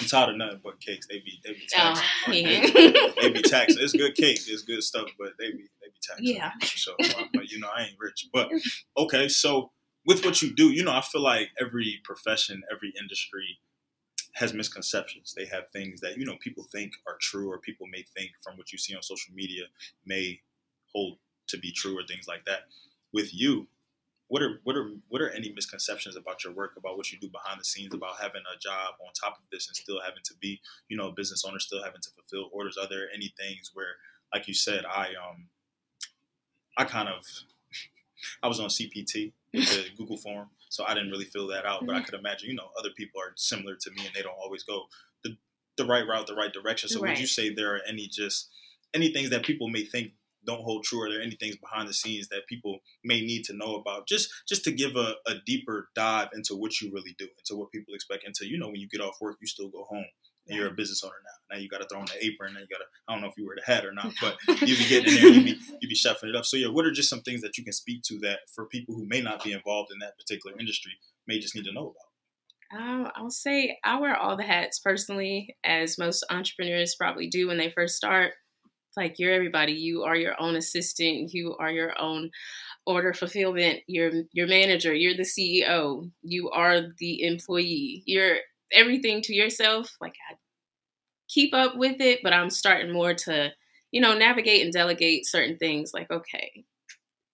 I'm tired of nothing but cakes. They be they be Oh, taxing. Like, yeah. they, they be taxing. It's good cake. It's good stuff, but they be they be taxing. Yeah. Sure. Um, but you know, I ain't rich. But okay, so with what you do, you know, I feel like every profession, every industry has misconceptions. They have things that you know people think are true, or people may think from what you see on social media may hold to be true, or things like that. With you, what are what are what are any misconceptions about your work, about what you do behind the scenes, about having a job on top of this and still having to be, you know, a business owner, still having to fulfill orders? Are there any things where, like you said, I um, I kind of, I was on CPT, the Google form, so I didn't really fill that out. But I could imagine, you know, other people are similar to me and they don't always go the the right route, the right direction. So would you say there are any just any things that people may think don't hold true? Are there any things behind the scenes that people may need to know about? Just just to give a, a deeper dive into what you really do, into what people expect, into you know when you get off work, you still go home. And you're a business owner now. Now you got to throw on the apron. Now you got to. I don't know if you wear the hat or not, but you be getting in there. You be you be shuffling it up. So yeah, what are just some things that you can speak to that for people who may not be involved in that particular industry may just need to know about? Um, I'll say I wear all the hats personally, as most entrepreneurs probably do when they first start. Like you're everybody. You are your own assistant. You are your own order fulfillment. You're your manager. You're the CEO. You are the employee. You're everything to yourself. Like I keep up with it, but I'm starting more to, you know, navigate and delegate certain things. Like okay,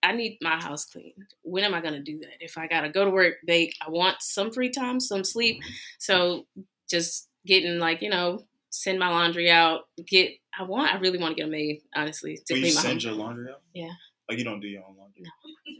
I need my house cleaned. When am I going to do that? If I got to go to work, bake, I want some free time, some sleep. So just getting like, you know, send my laundry out, get, I want, I really want to get a maid, honestly, to Will you clean my home. send your laundry out? Yeah. Like you don't do your own laundry. No.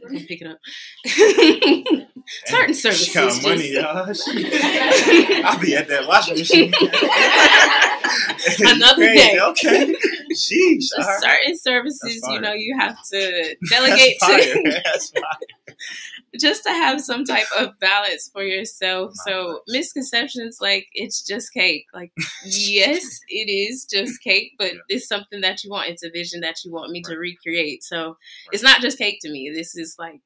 Come pick it up. Certain services. She got money, y'all. I'll be at that washing machine. Another day. Okay. Sheesh. right. Certain services, you know, you have to delegate to. Just to have some type of balance for yourself. Not So misconceptions like it's just cake. Like yes, it is just cake, but Yeah. it's something that you want. It's a vision that you want me to recreate. So Right. it's not just cake to me. This is like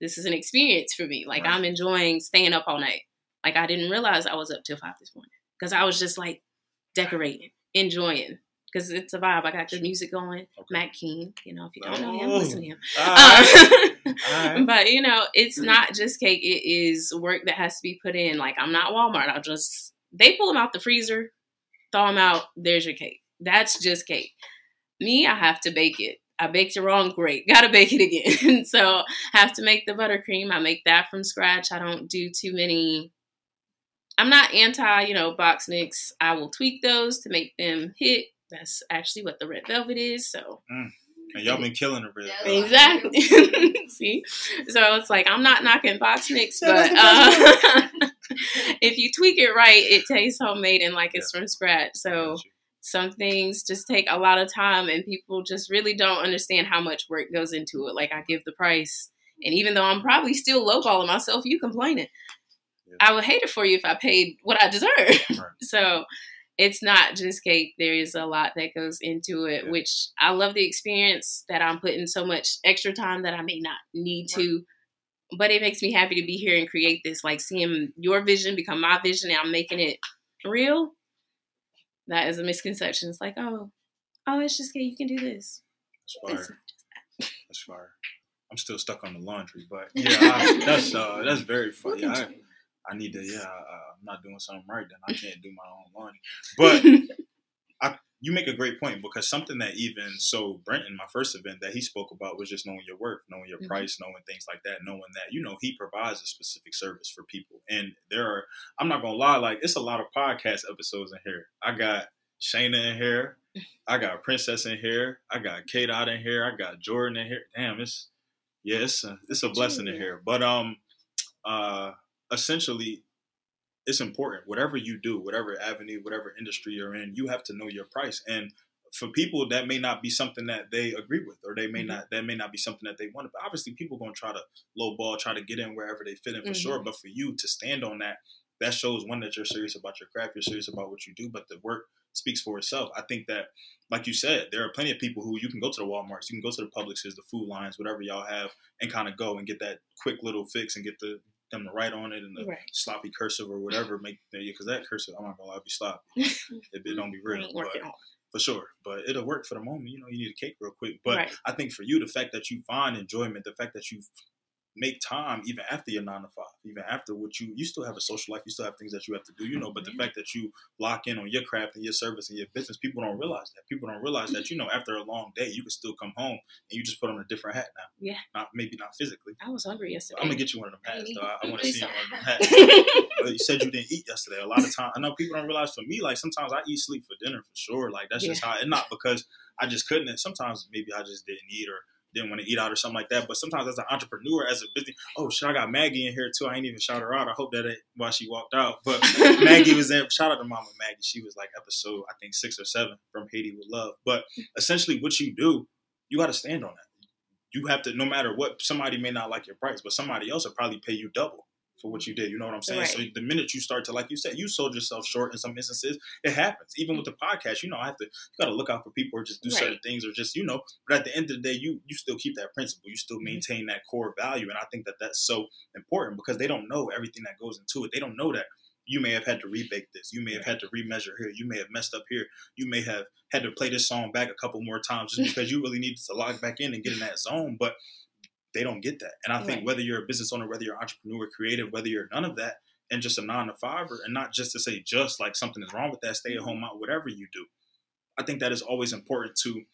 this is an experience for me. Like Right. I'm enjoying staying up all night. Like I didn't realize I was up till five this morning because I was just like decorating, enjoying. Because it's a vibe. I got the music going. Okay. Matt Keen, you know, if you don't know him, Oh. listen to him. All right. Um, right. but you know, it's not just cake. It is work that has to be put in. Like I'm not Walmart. I'll just they pull them out the freezer, thaw them out. There's your cake. That's just cake. Me, I have to bake it. I baked it wrong. Great, gotta bake it again. so have to make the buttercream. I make that from scratch. I don't do too many. I'm not anti, you know, box mix. I will tweak those to make them hit. That's actually what the red velvet is. So Mm. And y'all been killing the rib. Yeah. Exactly. See, so it's like I'm not knocking box mix, but uh, if you tweak it right, it tastes homemade and like it's from scratch. So some things just take a lot of time, and people just really don't understand how much work goes into it. Like I give the price, and even though I'm probably still lowballing myself, you complaining. Yeah. I would hate it for you if I paid what I deserve. Right. So it's not just cake. There is a lot that goes into it, Yeah. which I love the experience that I'm putting so much extra time that I may not need to. But it makes me happy to be here and create this, like seeing your vision become my vision and I'm making it real. That is a misconception. It's like, oh, oh, it's just cake. You can do this. That's fire. That's fire. I'm still stuck on the laundry, but yeah, I, that's uh, that's very funny. I, I need to. Yeah, uh, I'm not doing something right. Then I can't do my own laundry. But I, you make a great point because something that even so Brenton, my first event that he spoke about was just knowing your worth, knowing your Mhm. price, knowing things like that, knowing that you know he provides a specific service for people. And there are, I'm not gonna lie, like it's a lot of podcast episodes in here. I got Shayna in here, I got Princess in here, I got Kate out in here, I got Jordan in here. Damn, it's yeah, it's a, it's a blessing in here. But um, uh, essentially it's important. Whatever you do, whatever avenue, whatever industry you're in, you have to know your price. And for people, that may not be something that they agree with, or they may Mhm. not that may not be something that they want. But obviously, people gonna try to lowball, try to get in wherever they fit in for sure. Mhm. But for you to stand on that, that shows one that you're serious about your craft, you're serious about what you do, but the work speaks for itself. I think that, like you said, there are plenty of people who you can go to the WalMarts, you can go to the Publixes, the food lines, whatever y'all have, and kind of go and get that quick little fix and get the them to write on it and the Right. sloppy cursive or whatever make because that cursive I'm not gonna lie be sloppy. It, it don't be real, for sure. But it'll work for the moment. You know, you need a cake real quick. But Right. I think for you, the fact that you find enjoyment, the fact that you make time even after your nine to five, even after what you you still have a social life, you still have things that you have to do, you know. But the Mhm. fact that you lock in on your craft and your service and your business, people don't realize that. People don't realize that you know after a long day, you can still come home and you just put on a different hat now. Yeah. Not maybe not physically. I was hungry yesterday. I'm gonna get you one of them hats though. I, I want to see one of them hats. You said you didn't eat yesterday. A lot of time, I know people don't realize. For me, like sometimes I eat sleep for dinner for sure. Like that's just how, and not because I just couldn't. And sometimes maybe I just didn't eat or didn't want to eat out or something like that. But sometimes as an entrepreneur, as a business, oh shit, I got Maggie in here too. I ain't even shout her out. I hope that ain't why she walked out. But Maggie was in. Shout out to Mama Maggie. She was like episode I think six or seven from Haiti with Love. But essentially, what you do, you got to stand on that. You have to, no matter what. Somebody may not like your price, but somebody else will probably pay you double for what you did. You know what I'm saying? Right. So the minute you start to, like you said, you sold yourself short in some instances. It happens. Even with the podcast, you know, I have to. You got to look out for people or just do certain things or just you know. But at the end of the day, you you still keep that principle. You still Mhm. maintain that core value, and I think that that's so important because they don't know everything that goes into it. They don't know that you may have had to rebake this. You may have had to remeasure here. You may have messed up here. You may have had to play this song back a couple more times just because you really needed to log back in and get in that zone. But they don't get that. And I think Right. whether you're a business owner, whether you're an entrepreneur, creative, whether you're none of that, and just a nine to fiver, and not just to say just like something is wrong with that, stay at home out, whatever you do. I think that is always important to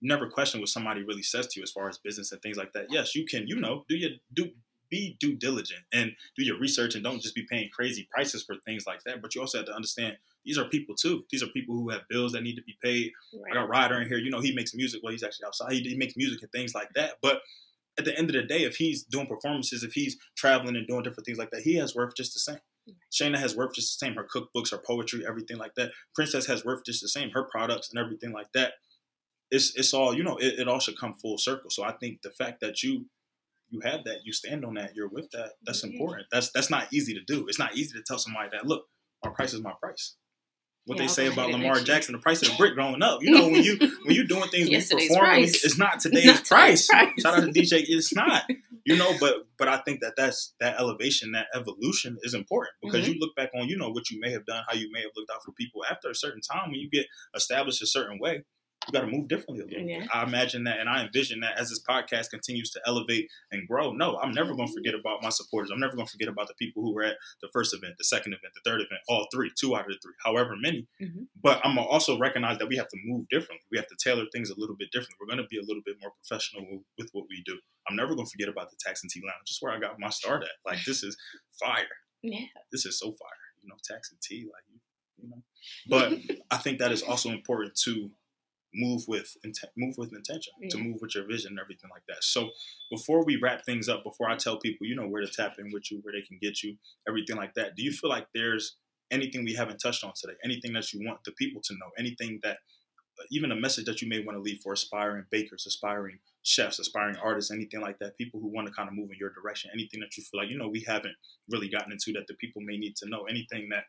never question what somebody really says to you as far as business and things like that. Yes, you can, you know, do your do be due diligent and do your research and don't just be paying crazy prices for things like that. But you also have to understand these are people too. These are people who have bills that need to be paid. I got Ryder in here. You know, he makes music. Well, he's actually outside. He, he makes music and things like that. But at the end of the day, if he's doing performances, if he's traveling and doing different things like that, he has worth just the same. Shayna has worth just the same. Her cookbooks, her poetry, everything like that. Princess has worth just the same. Her products and everything like that. It's it's all you know. It, it all should come full circle. So I think the fact that you you have that, you stand on that, you're with that. That's important. That's that's not easy to do. It's not easy to tell somebody that. Look, my price is my price. What Yeah, they say about Lamar. Jackson, the price of the brick growing up. You know when you when you're doing things, when you performing, price. it's not today's Not price. price. Shout out to DJ. It's not. You know, but but I think that that's that elevation, that evolution is important because Mm-hmm. you look back on you know what you may have done, how you may have looked out for people after a certain time when you get established a certain way. You got to move differently a little Yeah. bit. I imagine that, and I envision that as this podcast continues to elevate and grow. No, I'm never going to forget about my supporters. I'm never going to forget about the people who were at the first event, the second event, the third event, all three, two out of the three, however many. Mhm. But I'm gonna also recognize that we have to move differently. We have to tailor things a little bit differently. We're going to be a little bit more professional with, with what we do. I'm never going to forget about the Tax and Tea Lounge. Just where I got my start at. Like this is fire. Yeah. This is so fire. You know, Tax and Tea, like you, you know. But I think that is also important to move with intent, move with intention, to move with your vision and everything like that. So before we wrap things up, before I tell people, you know, where to tap in with you, where they can get you, everything like that, do you feel like there's anything we haven't touched on today? Anything that you want the people to know? Anything that even a message that you may want to leave for aspiring bakers, aspiring chefs, aspiring artists, anything like that, people who want to kind of move in your direction, anything that you feel like, you know, we haven't really gotten into that the people may need to know, anything that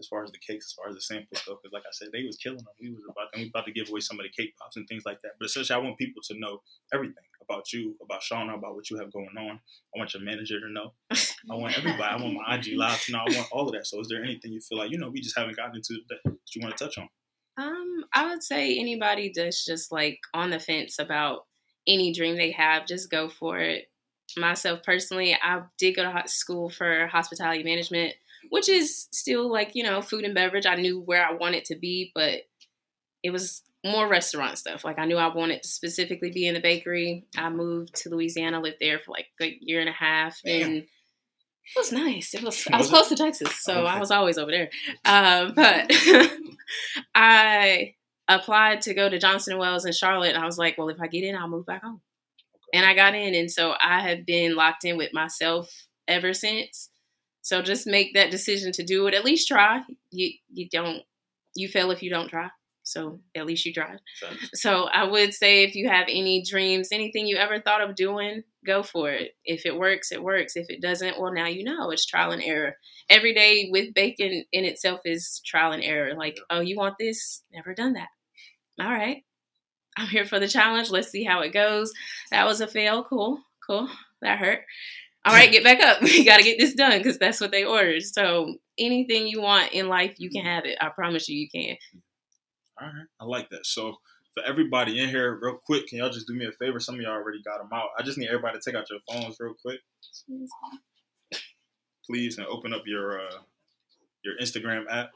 as far as the cakes, as far as the samples go, because like I said, they was killing them. We was about and we about to give away some of the cake pops and things like that. But essentially, I want people to know everything about you, about Shawnna, about what you have going on. I want your manager to know. I want everybody. I want my IG live to know. I want all of that. So, is there anything you feel like you know we just haven't gotten into that, that you want to touch on? Um, I would say anybody that's just like on the fence about any dream they have, just go for it. Myself personally, I did go to ho- school for hospitality management, which is still like, you know, food and beverage. I knew where I wanted to be, but it was more restaurant stuff. Like I knew I wanted to specifically be in the bakery. I moved to Louisiana, lived there for like a year and a half, Damn. and it was nice. It was I was Was it? close to Texas, so I was always over there. Um, but I applied to go to Johnson and Wales in Charlotte, and I was like, well, if I get in, I'll move back home. And I got in, and so I have been locked in with myself ever since. So just make that decision to do it. At least try. You you don't you fail if you don't try. So at least you tried. Facts. So I would say if you have any dreams, anything you ever thought of doing, go for it. If it works, it works. If it doesn't, well, now you know it's trial and error. Every day with bacon in itself is trial and error. Like, oh, you want this? Never done that. All right. I'm here for the challenge. Let's see how it goes. That was a fail. Cool. Cool. That hurt. All right, get back up. We got to get this done because that's what they ordered. So anything you want in life, you can have it. I promise you, you can. All right, I like that. So for everybody in here, real quick, can y'all just do me a favor? Some of y'all already got them out. I just need everybody to take out your phones real quick, please, and open up your uh, your Instagram app.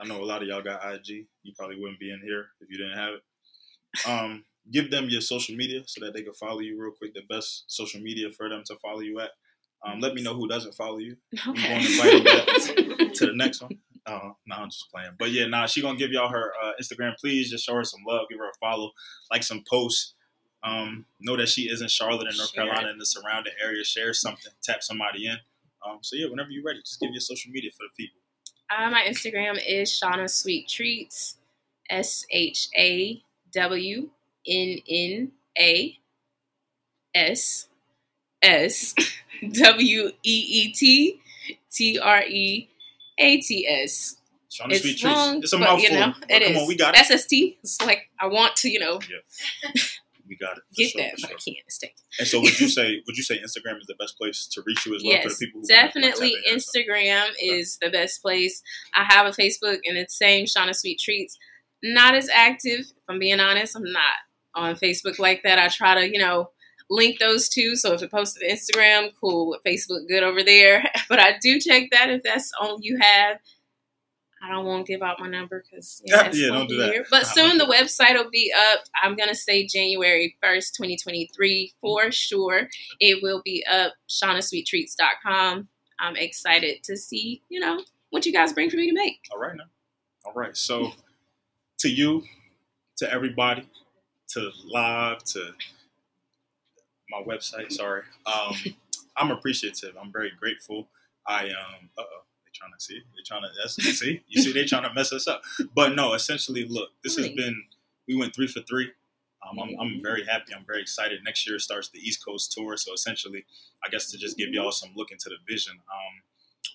I know a lot of y'all got IG. You probably wouldn't be in here if you didn't have it. Um, give them your social media so that they can follow you real quick. The best social media for them to follow you at. Um, let me know who doesn't follow you Okay. wanna invite them to the next one. Uh, no, I'm just playing. But yeah, nah, she gonna give y'all her uh, Instagram. Please just show her some love, give her a follow, like some posts. Um, know that she is in Charlotte and North Share it. Carolina and the surrounding area. Share something, tap somebody in. Um, so yeah, whenever you're ready, just give your social media for the people. Uh, my Instagram is Shawnna Sweet Treats, S H A W N N A S S W E E T T R E A T S. It's Sweet long, Treats. It's a but, mouthful. you know, it come is. on, we got it. SST. It's like I want to, you know, Yeah. We got it. Get sure, that, but I can't. Taken. And so would you say would you say Instagram is the best place to reach you as well for the people definitely. in here? So- Instagram is the best place. I have a Facebook, and it's same Shawnna Sweet Treats. Not as active, if I'm being honest. I'm not on Facebook like that. I try to, you know, link those two. So if it posted to Instagram, cool. With Facebook, good over there. But I do check that if that's all you have. I don't want to give out my number because Yeah, yeah, don't do that. But soon the website will be up. I'm gonna say January 1st, 2023 for sure. It will be up. ShawnnaSweetTreats.com. I'm excited to see, you know, what you guys bring for me to make. All right now. All right. So to you, to everybody, to live, to my website, sorry. Um, I'm appreciative. I'm very grateful. I um uh oh, they trying to see. They trying to that's see, you see they trying to mess us up. But no, essentially, look, this has been we went three for three. Um, I'm, I'm very happy. I'm very excited. Next year starts the East Coast tour. So essentially, I guess to just give y'all some look into the vision. Um,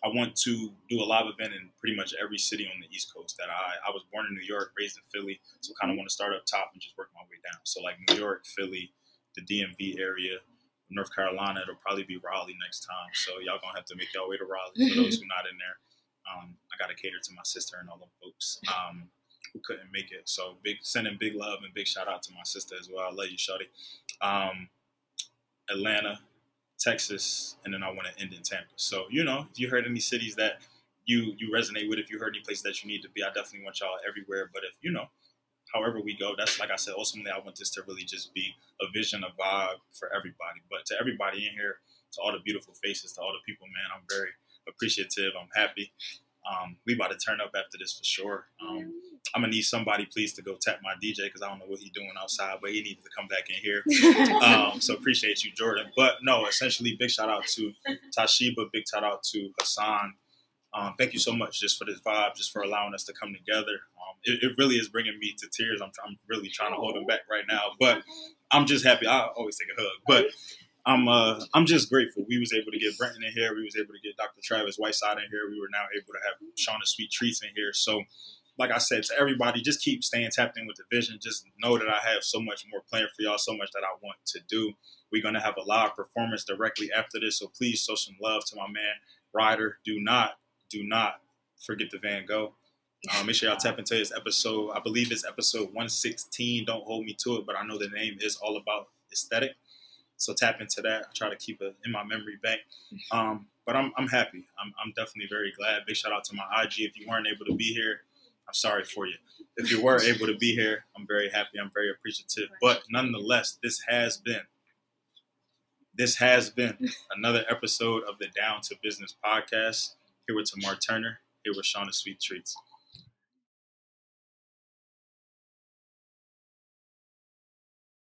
I want to do a live event in pretty much every city on the East Coast. That I I was born in New York, raised in Philly, so kind of want to start up top and just work my way down. So like New York, Philly, the DMV area, North Carolina. It'll probably be Raleigh next time. So y'all gonna have to make y'all way to Raleigh for those who not in there. Um, I gotta cater to my sister and all the folks um, who couldn't make it. So big sending big love and big shout out to my sister as well. I love you, Shorty. Um, Atlanta, Texas, and then I want to end in Tampa. So you know, if you heard any cities that you you resonate with, if you heard any places that you need to be, I definitely want y'all everywhere. But if you know, however we go, that's like I said. Ultimately, I want this to really just be a vision, a vibe for everybody. But to everybody in here, to all the beautiful faces, to all the people, man, I'm very appreciative. I'm happy. Um, we about to turn up after this for sure. Um, I'm gonna need somebody, please, to go tap my DJ because I don't know what he's doing outside, but he needs to come back in here. Um, so appreciate you, Jordan. But no, essentially, big shout out to Tashiba, big shout out to Hassan. Um, thank you so much just for this vibe, just for allowing us to come together. It, it, really is bringing me to tears. I'm, I'm really trying to hold them back right now, but I'm just happy. I always take a hug, but I'm uh, I'm just grateful. We was able to get Brenton in here. We was able to get Dr. Travis Whiteside in here. We were now able to have Shawnna Sweet Treats in here. So like I said to everybody, just keep staying tapped in with the vision. Just know that I have so much more planned for y'all, so much that I want to do. We're gonna have a live performance directly after this, so please show some love to my man Ryder. Do not, do not forget the Van Gogh. Um, make sure y'all tap into this episode. I believe it's episode 116. Don't hold me to it, but I know the name is all about aesthetic. So tap into that. I try to keep it in my memory bank. Um, but I'm, I'm happy. I'm, I'm definitely very glad. Big shout out to my IG. If you weren't able to be here, I'm sorry for you. If you were able to be here, I'm very happy. I'm very appreciative. But nonetheless, this has been this has been another episode of the Down to Business podcast. Here with Tamar Turner. Here with Shawnna Sweet Treats.